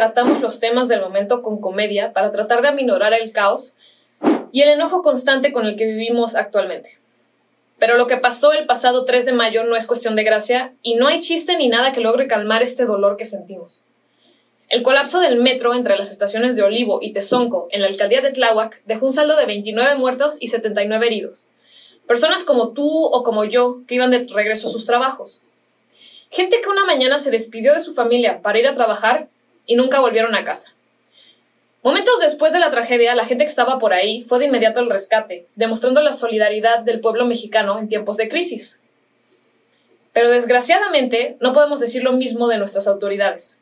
tratamos los temas del momento con comedia para tratar de aminorar el caos y el enojo constante con el que vivimos actualmente. Pero lo que pasó el pasado 3 de mayo no es cuestión de gracia y no hay chiste ni nada que logre calmar este dolor que sentimos. El colapso del metro entre las estaciones de Olivo y Tezonco en la alcaldía de Tláhuac dejó un saldo de 29 muertos y 79 heridos. Personas como tú o como yo que iban de regreso a sus trabajos. Gente que una mañana se despidió de su familia para ir a trabajar y nunca volvieron a casa. Momentos después de la tragedia, la gente que estaba por ahí fue de inmediato al rescate, demostrando la solidaridad del pueblo mexicano en tiempos de crisis. Pero desgraciadamente no podemos decir lo mismo de nuestras autoridades.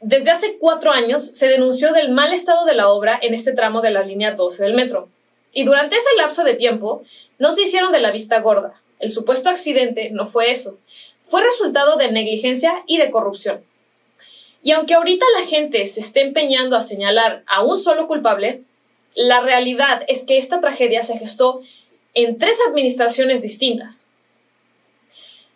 Desde hace cuatro años se denunció del mal estado de la obra en este tramo de la línea 12 del metro. Y durante ese lapso de tiempo no se hicieron de la vista gorda. El supuesto accidente no fue eso. Fue resultado de negligencia y de corrupción. Y aunque ahorita la gente se esté empeñando a señalar a un solo culpable, la realidad es que esta tragedia se gestó en tres administraciones distintas.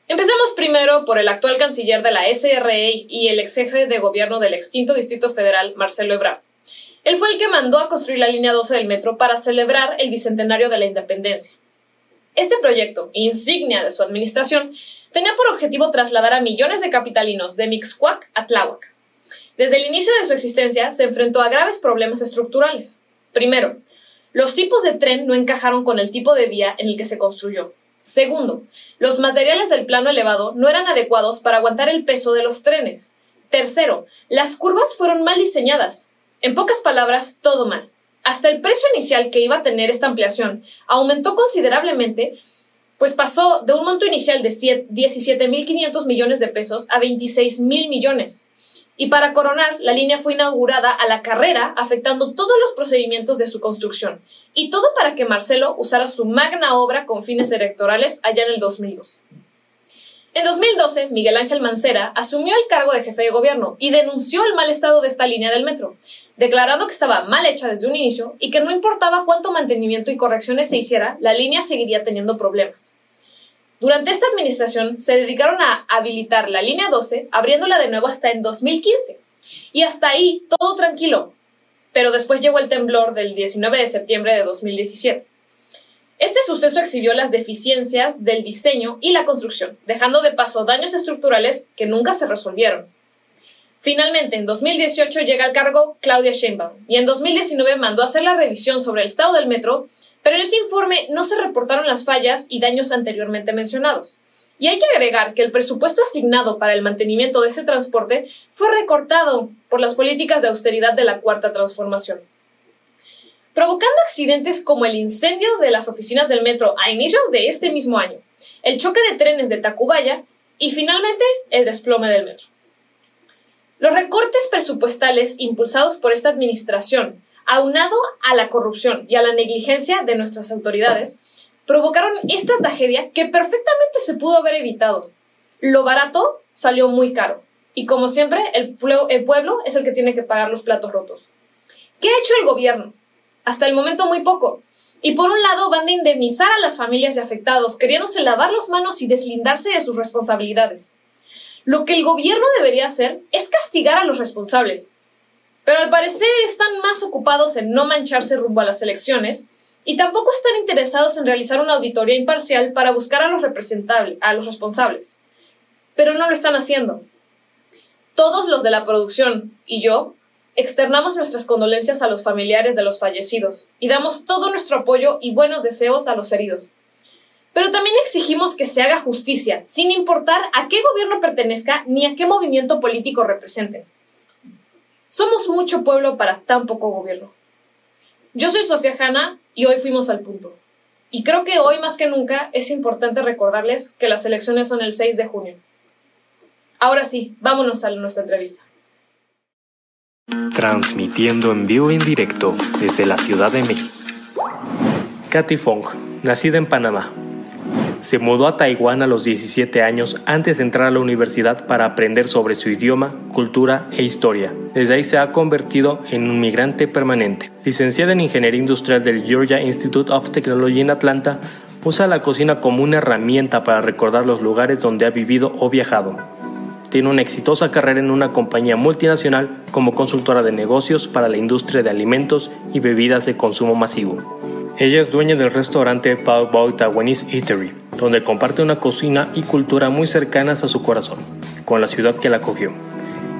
Empecemos primero por el actual canciller de la SRE y el ex jefe de gobierno del extinto Distrito Federal, Marcelo Ebrard. Él fue el que mandó a construir la línea 12 del metro para celebrar el bicentenario de la independencia. Este proyecto, insignia de su administración, tenía por objetivo trasladar a millones de capitalinos de Mixcuac a Tláhuac, desde el inicio de su existencia se enfrentó a graves problemas estructurales. Primero, los tipos de tren no encajaron con el tipo de vía en el que se construyó. Segundo, los materiales del plano elevado no eran adecuados para aguantar el peso de los trenes. Tercero, las curvas fueron mal diseñadas. En pocas palabras, todo mal. Hasta el precio inicial que iba a tener esta ampliación aumentó considerablemente, pues pasó de un monto inicial de 17.500 millones de pesos a 26.000 millones. Y para coronar, la línea fue inaugurada a la carrera, afectando todos los procedimientos de su construcción. Y todo para que Marcelo usara su magna obra con fines electorales allá en el 2012. En 2012, Miguel Ángel Mancera asumió el cargo de jefe de gobierno y denunció el mal estado de esta línea del metro, declarando que estaba mal hecha desde un inicio y que no importaba cuánto mantenimiento y correcciones se hiciera, la línea seguiría teniendo problemas. Durante esta administración se dedicaron a habilitar la línea 12, abriéndola de nuevo hasta en 2015. Y hasta ahí todo tranquilo. Pero después llegó el temblor del 19 de septiembre de 2017. Este suceso exhibió las deficiencias del diseño y la construcción, dejando de paso daños estructurales que nunca se resolvieron. Finalmente, en 2018 llega al cargo Claudia Sheinbaum y en 2019 mandó a hacer la revisión sobre el estado del metro pero en este informe no se reportaron las fallas y daños anteriormente mencionados. Y hay que agregar que el presupuesto asignado para el mantenimiento de ese transporte fue recortado por las políticas de austeridad de la Cuarta Transformación, provocando accidentes como el incendio de las oficinas del metro a inicios de este mismo año, el choque de trenes de Tacubaya y finalmente el desplome del metro. Los recortes presupuestales impulsados por esta administración aunado a la corrupción y a la negligencia de nuestras autoridades, provocaron esta tragedia que perfectamente se pudo haber evitado. Lo barato salió muy caro. Y como siempre, el, pueblo es el que tiene que pagar los platos rotos. ¿Qué ha hecho el gobierno? Hasta el momento muy poco. Y por un lado van a indemnizar a las familias de afectados, queriéndose lavar las manos y deslindarse de sus responsabilidades. Lo que el gobierno debería hacer es castigar a los responsables, pero al parecer están más ocupados en no mancharse rumbo a las elecciones y tampoco están interesados en realizar una auditoría imparcial para buscar a los, a los responsables. Pero no lo están haciendo. Todos los de la producción y yo externamos nuestras condolencias a los familiares de los fallecidos y damos todo nuestro apoyo y buenos deseos a los heridos. Pero también exigimos que se haga justicia, sin importar a qué gobierno pertenezca ni a qué movimiento político representen. Somos mucho pueblo para tan poco gobierno. Yo soy Sofía Hanna y hoy fuimos al punto. Y creo que hoy más que nunca es importante recordarles que las elecciones son el 6 de junio. Ahora sí, vámonos a nuestra entrevista. Transmitiendo en vivo y en directo desde la Ciudad de México. Katy Fong, nacida en Panamá, se mudó a Taiwán a los 17 años antes de entrar a la universidad para aprender sobre su idioma, cultura e historia. Desde ahí se ha convertido en un migrante permanente. Licenciada en Ingeniería Industrial del Georgia Institute of Technology en Atlanta, usa la cocina como una herramienta para recordar los lugares donde ha vivido o viajado. tiene una exitosa carrera en una compañía multinacional como consultora de negocios para la industria de alimentos y bebidas de consumo masivo. Ella es dueña del restaurante Bao Bao Taiwanese Eatery, donde comparte una cocina y cultura muy cercanas a su corazón, con la ciudad que la acogió.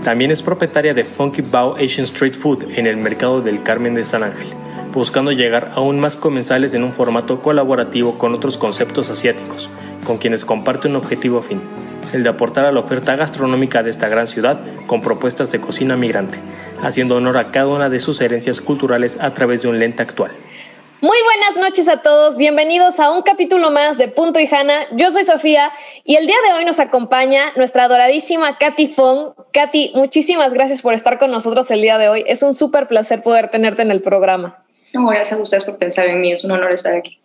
También es propietaria de Funky Bao Asian Street Food en el mercado del Carmen de San Ángel, buscando llegar aún más comensales en un formato colaborativo con otros conceptos asiáticos, con quienes comparte un objetivo afín, el de aportar a la oferta gastronómica de esta gran ciudad con propuestas de cocina migrante, haciendo honor a cada una de sus herencias culturales a través de un lente actual. Muy buenas noches a todos, bienvenidos a un capítulo más de Punto y Hanna. Yo soy Sofía y el día de hoy nos acompaña nuestra adoradísima Katy Fong. Katy, muchísimas gracias por estar con nosotros el día de hoy. Es un súper placer poder tenerte en el programa. No, gracias a ustedes por pensar en mí, es un honor estar aquí.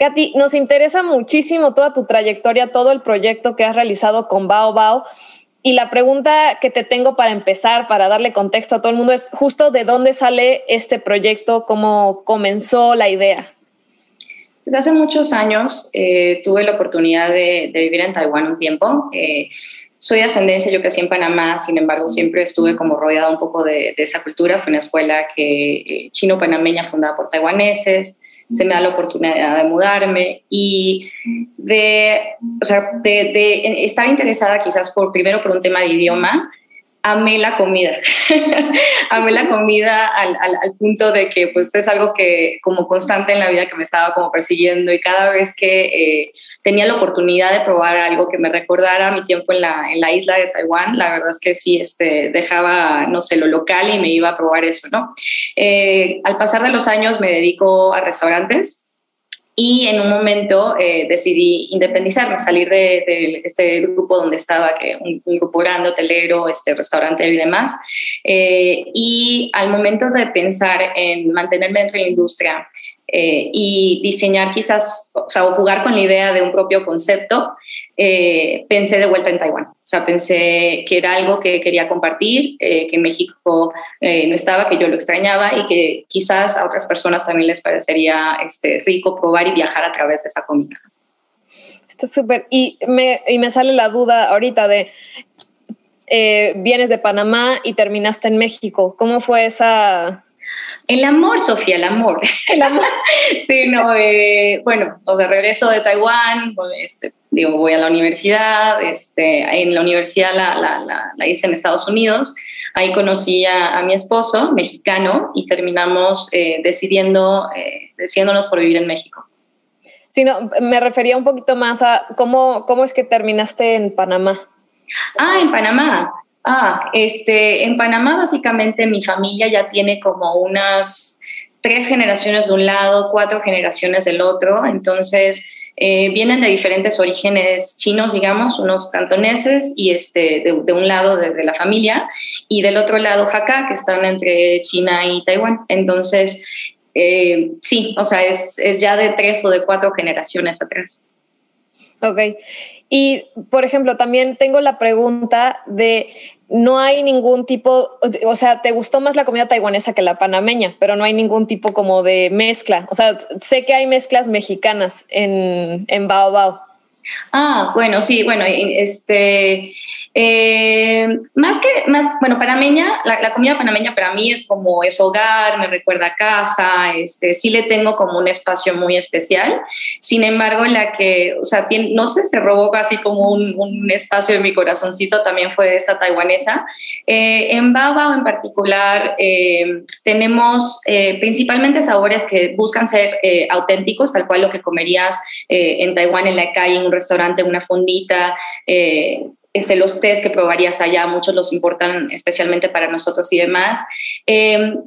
Katy, nos interesa muchísimo toda tu trayectoria, todo el proyecto que has realizado con Bao Bao y la pregunta que te tengo para empezar, para darle contexto a todo el mundo, es justo de dónde sale este proyecto, cómo comenzó la idea. Pues hace muchos años eh, tuve la oportunidad de, vivir en Taiwán un tiempo. Eh, soy de ascendencia, yo crecí en Panamá, sin embargo siempre estuve como rodeada un poco de, esa cultura. Fue una escuela que eh, chino-panameña fundada por taiwaneses se me da la oportunidad de mudarme y de, o sea, de, estar interesada quizás por, primero por un tema de idioma, amé la comida. amé la comida al, al, punto de que pues es algo que como constante en la vida que me estaba como persiguiendo y cada vez que... Eh, tenía la oportunidad de probar algo que me recordara mi tiempo en la, en la isla de Taiwán, la verdad es que sí, este, dejaba, no sé, lo local y me iba a probar eso, ¿no? Eh, al pasar de los años me dedico a restaurantes y en un momento eh, decidí independizarme, salir de, este grupo donde estaba, que un, grupo grande, hotelero, este restaurante y demás. Eh, y al momento de pensar en mantenerme dentro de la industria, eh, y diseñar quizás, o sea, o jugar con la idea de un propio concepto, eh, pensé de vuelta en Taiwán. O sea, pensé que era algo que quería compartir, eh, que México no estaba, que yo lo extrañaba y que quizás a otras personas también les parecería este, rico probar y viajar a través de esa comida. Está súper. Y me, y me sale la duda ahorita de, vienes de Panamá y terminaste en México. ¿Cómo fue esa, el amor, Sofía, el amor. El amor. sí, no, eh, bueno, o sea, regreso de Taiwán, este, digo, voy a la universidad, este, en la universidad la, la, la, hice en Estados Unidos, ahí conocí a, mi esposo, mexicano, y terminamos eh, decidiendo, eh, decidiéndonos por vivir en México. Sí, no, me refería un poquito más a cómo, cómo es que terminaste en Panamá. Ah, en Panamá. Ah, este, en Panamá básicamente mi familia ya tiene como unas tres generaciones de un lado, cuatro generaciones del otro, entonces eh, vienen de diferentes orígenes chinos, digamos, unos cantoneses y este, de, un lado desde la familia y del otro lado Hakka, que están entre China y Taiwán. Entonces, eh, sí, o sea, es, es ya de tres o de cuatro generaciones atrás. Ok. Y, por ejemplo, también tengo la pregunta de, no hay ningún tipo, o sea, te gustó más la comida taiwanesa que la panameña, pero no hay ningún tipo como de mezcla. O sea, sé que hay mezclas mexicanas en, en Bao Bao. Ah, bueno, sí, bueno, este, eh, más que, más, bueno, panameña, la, comida panameña para mí es como es hogar, me recuerda a casa, este, sí le tengo como un espacio muy especial. Sin embargo, la que, o sea, tiene, no sé, se robó casi como un, espacio de mi corazoncito también fue esta taiwanesa. Eh, en Baba en particular eh, tenemos principalmente sabores que buscan ser auténticos, tal cual lo que comerías en Taiwán, en la calle, en un restaurante, una fondita este, los test que probarías allá, muchos los importan especialmente para nosotros y demás. Em,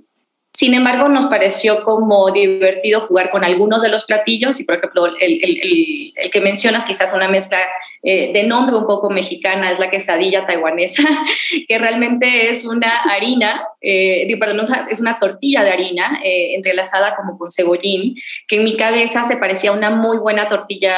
sin embargo, nos pareció como divertido jugar con algunos de los platillos y, por ejemplo, el, el, el, que mencionas, quizás una mezcla eh, de nombre un poco mexicana, es la quesadilla taiwanesa, que realmente es una harina, eh, perdón, es una tortilla de harina eh, entrelazada como con cebollín, que en mi cabeza se parecía a una muy buena tortilla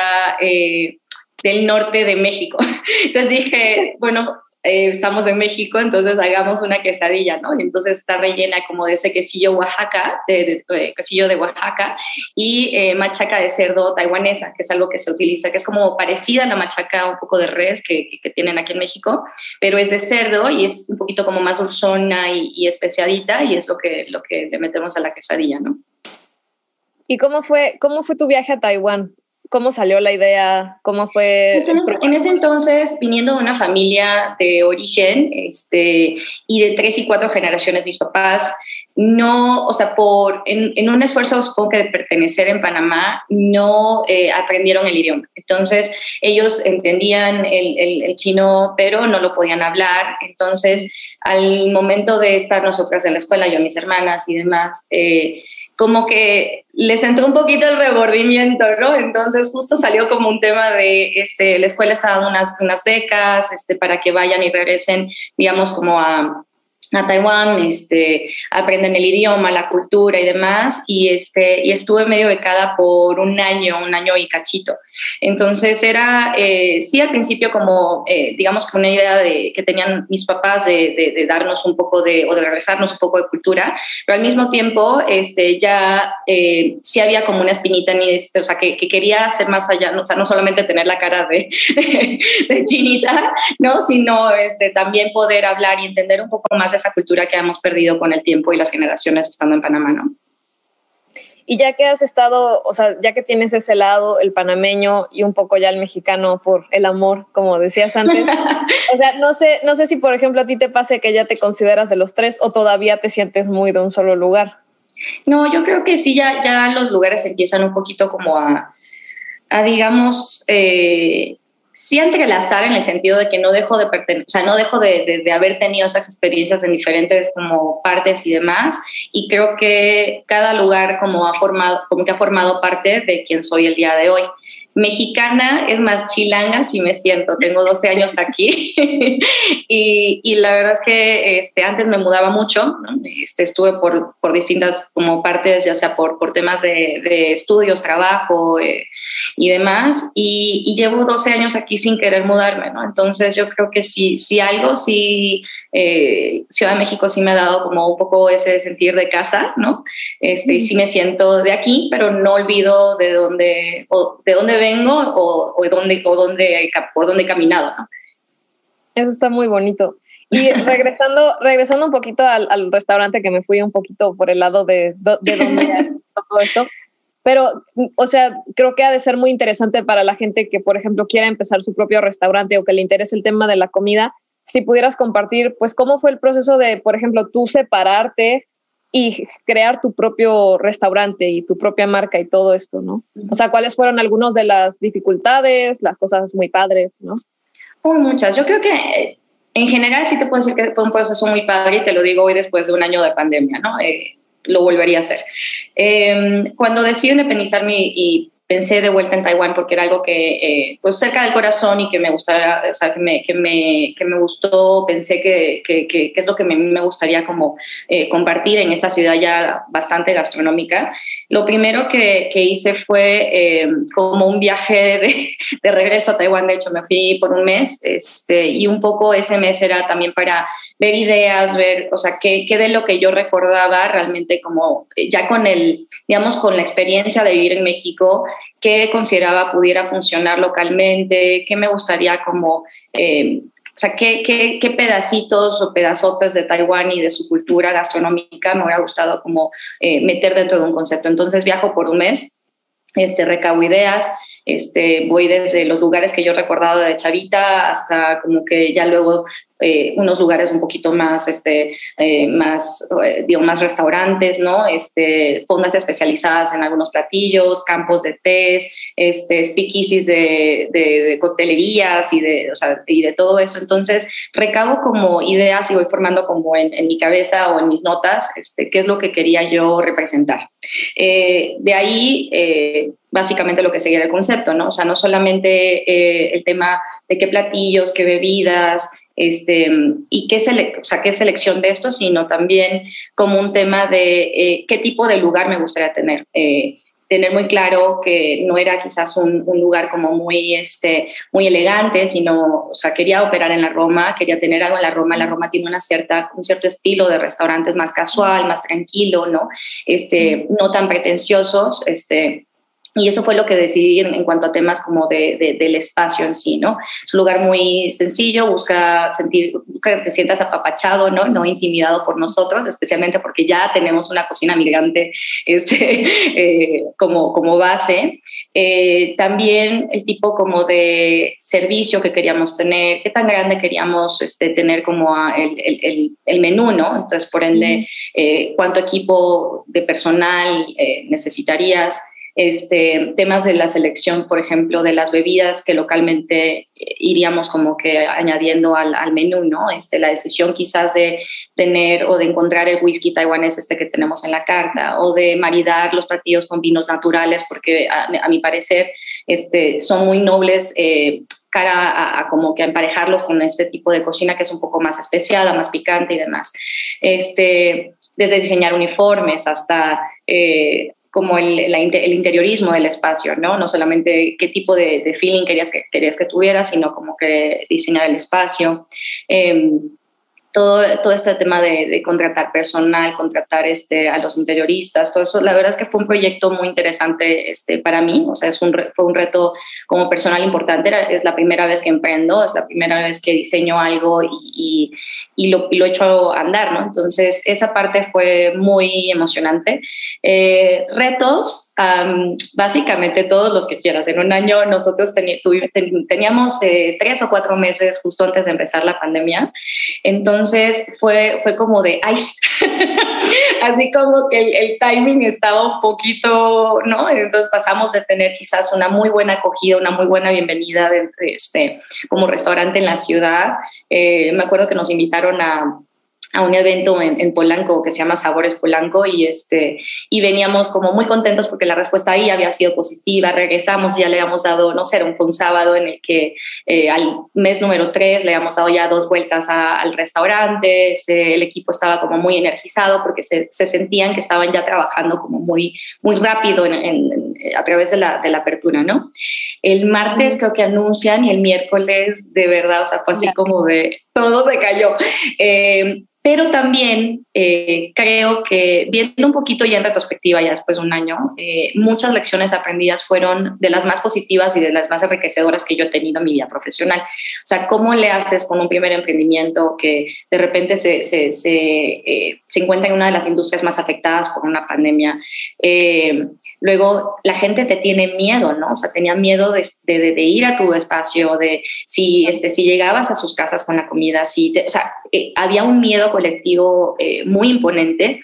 del norte de México. Entonces dije, bueno, eh, estamos en México, entonces hagamos una quesadilla, ¿no? Y entonces está rellena como de ese quesillo Oaxaca, de, quesillo de Oaxaca, y eh, machaca de cerdo taiwanesa, que es algo que se utiliza, que es como parecida a la machaca un poco de res que, que tienen aquí en México, pero es de cerdo y es un poquito como más dulzona y, y especiadita, y es lo que, lo que le metemos a la quesadilla, ¿no? ¿Y cómo fue, cómo fue tu viaje a Taiwán? ¿Cómo salió la idea? ¿Cómo fue? Pues en, ese, entonces, viniendo de una familia de origen este, y de tres y cuatro generaciones, mis papás, no, o sea, por, en, un esfuerzo, supongo que de pertenecer en Panamá, no eh, aprendieron el idioma. Entonces, ellos entendían el, el, chino, pero no lo podían hablar. Entonces, al momento de estar nosotras en la escuela, yo, mis hermanas y demás, eh, como que les entró un poquito el rebordimiento, ¿no? Entonces justo salió como un tema de, este, la escuela está dando unas, unas becas este, para que vayan y regresen, digamos, como a, a Taiwán, este, aprenden el idioma, la cultura y demás, y, este, y estuve medio becada por un año, un año y cachito. Entonces era, eh, sí, al principio como, eh, digamos que una idea de, que tenían mis papás de, de, darnos un poco de, o de regresarnos un poco de cultura, pero al mismo tiempo este, ya eh, sí había como una espinita en mí, o sea, que, que, quería hacer más allá, o sea, no solamente tener la cara de, de chinita, ¿no? Sino este, también poder hablar y entender un poco más esa cultura que hemos perdido con el tiempo y las generaciones estando en Panamá, ¿no? Y ya que has estado, o sea, ya que tienes ese lado, el panameño y un poco ya el mexicano por el amor, como decías antes, o sea, no sé, no sé si por ejemplo a ti te pase que ya te consideras de los tres o todavía te sientes muy de un solo lugar. No, yo creo que sí, ya, ya los lugares empiezan un poquito como a, a digamos, eh, sí entrelazar en el sentido de que no dejo de pertenecer, o sea, no dejo de, de, haber tenido esas experiencias en diferentes como partes y demás, y creo que cada lugar como ha formado, como que ha formado parte de quien soy el día de hoy. Mexicana es más chilanga si me siento, tengo 12 años aquí y, y, la verdad es que este, antes me mudaba mucho, este, estuve por, por distintas como partes, ya sea por, por temas de, de estudios, trabajo, eh, y demás, y, llevo 12 años aquí sin querer mudarme, ¿no? Entonces yo creo que si, si algo, si eh, Ciudad de México sí me ha dado como un poco ese sentir de casa, ¿no? Este, y sí me siento de aquí, pero no olvido de dónde, o de dónde vengo o, o, dónde, o dónde, por dónde he caminado, ¿no? Eso está muy bonito. Y regresando, regresando un poquito al, al, restaurante que me fui un poquito por el lado de, de donde todo esto, pero, o sea, creo que ha de ser muy interesante para la gente que, por ejemplo, quiera empezar su propio restaurante o que le interese el tema de la comida, si pudieras compartir, pues, cómo fue el proceso de, por ejemplo, tú separarte y crear tu propio restaurante y tu propia marca y todo esto, ¿no? O sea, ¿cuáles fueron algunas de las dificultades, las cosas muy padres, ¿no? Hubo muchas. Yo creo que en general sí te puedo decir que fue un proceso muy padre y te lo digo hoy después de un año de pandemia, ¿no? Eh, lo volvería a hacer. Eh, cuando decido independizarme y pensé de vuelta en Taiwán porque era algo que, eh, pues cerca del corazón y que me gustara, o sea, que me, que me, que me gustó, pensé que, que, que, es lo que me, me gustaría como eh, compartir en esta ciudad ya bastante gastronómica. Lo primero que, hice fue eh, como un viaje de, de, regreso a Taiwán, de hecho me fui por un mes este, y un poco ese mes era también para ver ideas, ver, o sea, qué, qué de lo que yo recordaba realmente como ya con el, digamos, con la experiencia de vivir en México, qué consideraba pudiera funcionar localmente, qué me gustaría como, eh, o sea, qué, qué, qué, pedacitos o pedazotes de Taiwán y de su cultura gastronómica me hubiera gustado como eh, meter dentro de un concepto. Entonces viajo por un mes, este, recabo ideas, este, voy desde los lugares que yo he recordado de Chavita hasta como que ya luego eh, unos lugares un poquito más, este, eh, más, eh, digo, más restaurantes, ¿no? Este, fondas especializadas en algunos platillos, campos de tés, este, speakeasies de, de, coctelerías y de, o sea, y de todo eso. Entonces, recabo como ideas y voy formando como en, en mi cabeza o en mis notas este, qué es lo que quería yo representar. de ahí, básicamente lo que seguía el concepto, ¿no? O sea, no solamente el tema de qué platillos, qué bebidas, este, y qué, o sea, qué selección de esto, sino también como un tema de eh, qué tipo de lugar me gustaría tener. Eh, tener muy claro que no era quizás un, lugar como muy, este, muy elegante, sino, o sea, quería operar en la Roma, quería tener algo en la Roma. La Roma tiene una cierta, un cierto estilo de restaurantes más casual, más tranquilo, ¿no? Este, no tan pretenciosos, este, y eso fue lo que decidí en, cuanto a temas como de, del espacio en sí, ¿no? Es un lugar muy sencillo, busca sentir, que te sientas apapachado, ¿no? No intimidado por nosotros, especialmente porque ya tenemos una cocina migrante este, eh, como, como base. Eh, también el tipo como de servicio que queríamos tener, qué tan grande queríamos este, tener como el, el, el, menú, ¿no? Entonces, por ende, eh, cuánto equipo de personal necesitarías este, temas de la selección, por ejemplo, de las bebidas que localmente eh, iríamos como que añadiendo al, menú, ¿no? Este, la decisión quizás de tener o de encontrar el whisky taiwanés este que tenemos en la carta o de maridar los platillos con vinos naturales porque a, mi parecer este, son muy nobles eh, cara a, como que emparejarlos con este tipo de cocina que es un poco más especial, más picante y demás. Este, desde diseñar uniformes hasta eh, como el, el, interiorismo del espacio, ¿no? No solamente qué tipo de, de, feeling querías que, querías que tuviera, sino como que diseñar el espacio. Em, todo, todo este tema de, de, contratar personal, contratar este, a los interioristas, todo eso, la verdad es que fue un proyecto muy interesante este, para mí, o sea, es un, fue un reto como personal importante, es la primera vez que emprendo, es la primera vez que diseño algo y, y lo, y lo he hecho andar, ¿no? Entonces, esa parte fue muy emocionante. Eh, retos, básicamente todos los que quieras. En un año nosotros teníamos eh, tres o cuatro meses justo antes de empezar la pandemia. Entonces, fue, fue como de, ay, así como que el, timing estaba un poquito, ¿no? Entonces pasamos de tener quizás una muy buena acogida, una muy buena bienvenida de, este, como restaurante en la ciudad. Eh, me acuerdo que nos invitaron a a un evento en, Polanco que se llama Sabores Polanco y, este, y veníamos como muy contentos porque la respuesta ahí había sido positiva, regresamos y ya le habíamos dado, no sé, fue un sábado en el que eh, al mes número tres le habíamos dado ya dos vueltas al restaurante, el equipo estaba como muy energizado porque se, se, sentían que estaban ya trabajando como muy, muy rápido en, a través de la, de la apertura, ¿no? El martes creo que anuncian y el miércoles de verdad, o sea, fue así como de todo se cayó. Eh, pero también eh, creo que viendo un poquito ya en retrospectiva, ya después de un año, eh, muchas lecciones aprendidas fueron de las más positivas y de las más enriquecedoras que yo he tenido en mi vida profesional. O sea, ¿cómo le haces con un primer emprendimiento que de repente se, se, se, eh, se encuentra en una de las industrias más afectadas por una pandemia? Luego, la gente te tiene miedo, ¿no? O sea, tenía miedo de, de, ir a tu espacio, de si, este, si llegabas a sus casas con la comida, si o sea, había un miedo colectivo eh, muy imponente.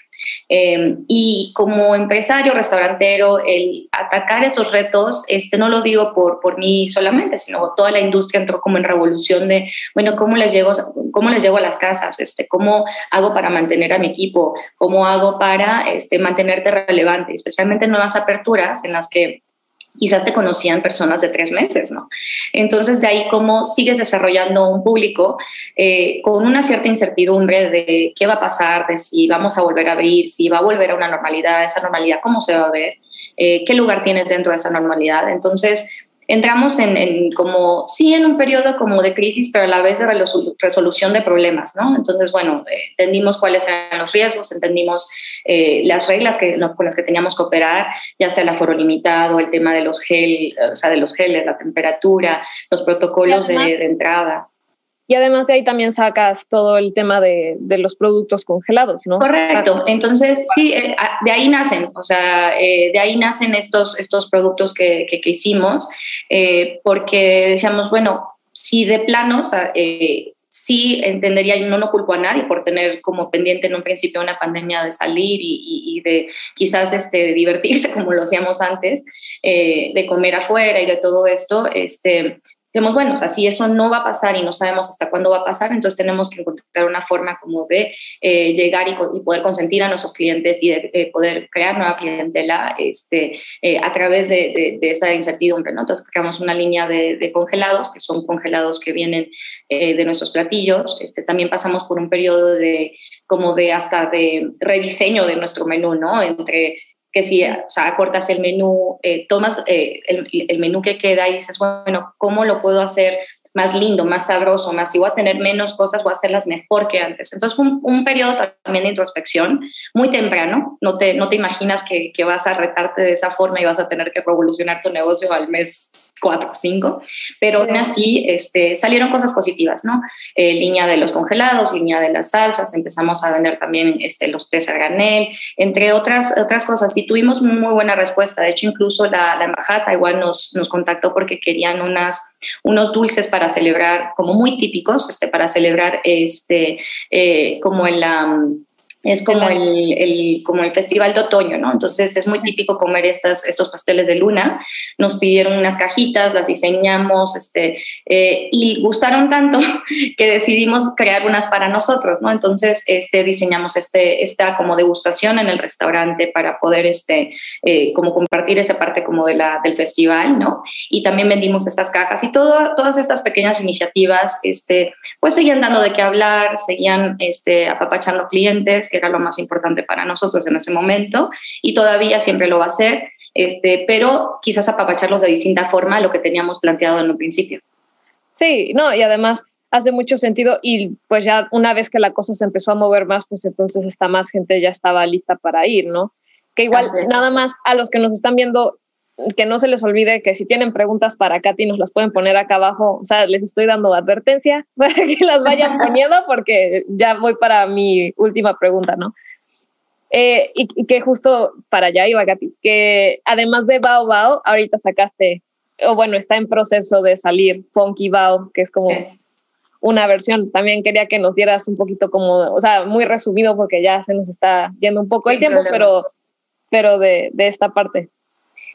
Eh, y como empresario, restaurantero, el atacar esos retos, este, no lo digo por, por mí solamente, sino toda la industria entró como en revolución de, bueno, ¿cómo les llego, cómo les llego a las casas? Este, ¿Cómo hago para mantener a mi equipo? ¿Cómo hago para este, mantenerte relevante? Especialmente en nuevas aperturas en las que quizás te conocían personas de tres meses, ¿no? Entonces, de ahí cómo sigues desarrollando un público eh, con una cierta incertidumbre de qué va a pasar, de si vamos a volver a abrir, si va a volver a una normalidad, esa normalidad, cómo se va a ver, eh, qué lugar tienes dentro de esa normalidad. Entonces, entramos en, como, sí, en un periodo como de crisis, pero a la vez de resolución de problemas, ¿no? Entonces, bueno, eh, entendimos cuáles eran los riesgos, entendimos eh, las reglas que, con las que teníamos que operar, ya sea el aforo limitado, el tema de los gel, o sea, de los geles, la temperatura, los protocolos de, de entrada. Y además de ahí también sacas todo el tema de, de los productos congelados, ¿no? Correcto. Entonces, sí, eh, de ahí nacen, o sea, eh, de ahí nacen estos, estos productos que, que, hicimos, eh, porque decíamos, bueno, si de plano, o sea, sí entendería, y no lo culpo a nadie por tener como pendiente en un principio una pandemia de salir y, y, de quizás este, divertirse como lo hacíamos antes, de comer afuera y de todo esto, este, decimos, bueno, o si eso no va a pasar y no sabemos hasta cuándo va a pasar, entonces tenemos que encontrar una forma como de eh, llegar y, poder consentir a nuestros clientes y de, poder crear nueva clientela este, eh, a través de, de, esta incertidumbre. Entonces creamos una línea de, congelados, que son congelados que vienen eh, de nuestros platillos. Este, también pasamos por un periodo de como de hasta de rediseño de nuestro menú, ¿no? Entre que si o sea, cortas el menú, eh, tomas eh, el, el, menú que queda y dices, bueno, ¿cómo lo puedo hacer más lindo, más sabroso, más si voy a tener menos cosas, voy a hacerlas mejor que antes. Entonces fue un, periodo también de introspección muy temprano, no te, no te imaginas que, que, vas a retarte de esa forma y vas a tener que revolucionar tu negocio al mes cuatro cinco, pero aún así este, salieron cosas positivas, ¿no? Eh, línea de los congelados, línea de las salsas, empezamos a vender también este, los tés a granel, entre otras, otras cosas, y tuvimos muy buena respuesta. De hecho, incluso la, la embajada igual nos, nos contactó porque querían unas, unos dulces para celebrar, como muy típicos, este, para celebrar este, eh, como en la es como el, el, como el festival de otoño, ¿no? Entonces es muy típico comer estas, estos pasteles de luna. Nos pidieron unas cajitas, las diseñamos, este, eh, y gustaron tanto que decidimos crear unas para nosotros, ¿no? Entonces este, diseñamos este, esta como degustación en el restaurante para poder este, eh, como compartir esa parte como de la, del festival, ¿no? Y también vendimos estas cajas y todo, todas estas pequeñas iniciativas, este, pues seguían dando de qué hablar, seguían este, apapachando clientes era lo más importante para nosotros en ese momento y todavía siempre lo va a ser, este, pero quizás apapacharlos de distinta forma a lo que teníamos planteado en un principio. Sí, no, y además hace mucho sentido y pues ya una vez que la cosa se empezó a mover más, pues entonces hasta más gente ya estaba lista para ir, ¿no? Que igual nada más a los que nos están viendo que no se les olvide que si tienen preguntas para Katy nos las pueden poner acá abajo. O sea, les estoy dando advertencia para que las vayan poniendo porque ya voy para mi última pregunta, ¿no? Eh, y, que justo para allá iba Katy, que además de Bao Bao, ahorita sacaste, o bueno, está en proceso de salir Funky Bao, que es como una versión. También quería que nos dieras un poquito como, o sea, muy resumido porque ya se nos está yendo un poco el tiempo, pero, pero de, de esta parte.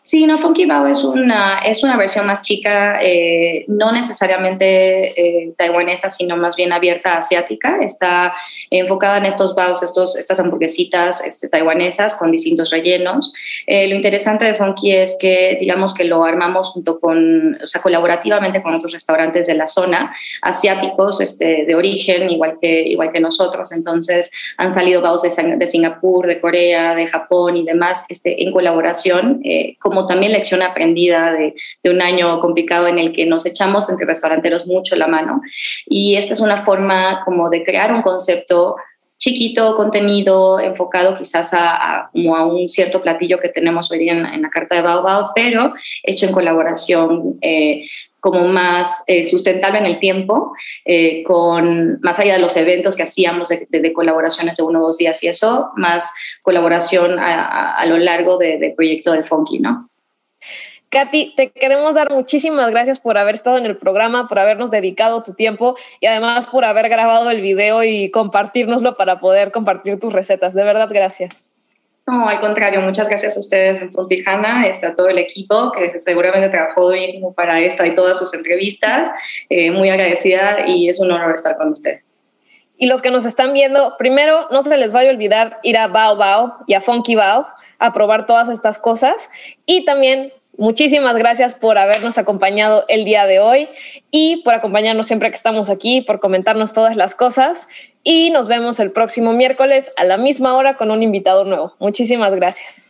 Sí, no, Funky Bao es una, es una versión más chica, eh, no necesariamente eh, taiwanesa, sino más bien abierta asiática. Está enfocada en estos baos, estos, estas hamburguesitas este, taiwanesas con distintos rellenos. Eh, lo interesante de Funky es que, digamos que lo armamos junto con, o sea, colaborativamente con otros restaurantes de la zona, asiáticos este, de origen, igual que, igual que nosotros. Entonces, han salido baos de, de Singapur, de Corea, de Japón y demás este, en colaboración como también lección aprendida de, un año complicado en el que nos echamos entre restauranteros mucho la mano. Y esta es una forma como de crear un concepto chiquito, contenido, enfocado quizás a, como a un cierto platillo que tenemos hoy día en, la carta de Baobab, pero hecho en colaboración eh, como más eh, sustentable en el tiempo, eh, con más allá de los eventos que hacíamos de, colaboraciones de uno o dos días y eso, más colaboración a, lo largo del proyecto del Funky, ¿no? Katy, te queremos dar muchísimas gracias por haber estado en el programa, por habernos dedicado tu tiempo y además por haber grabado el video y compartirnoslo para poder compartir tus recetas. De verdad, gracias. No, al contrario, muchas gracias a ustedes en Puntijana, está todo el equipo que seguramente trabajó buenísimo para esta y todas sus entrevistas. Eh, muy agradecida y es un honor estar con ustedes. Y los que nos están viendo, primero, no se les vaya a olvidar ir a Bao Bao y a Funky Bao a probar todas estas cosas. Y también muchísimas gracias por habernos acompañado el día de hoy y por acompañarnos siempre que estamos aquí, por comentarnos todas las cosas. Y nos vemos el próximo miércoles a la misma hora con un invitado nuevo. Muchísimas gracias.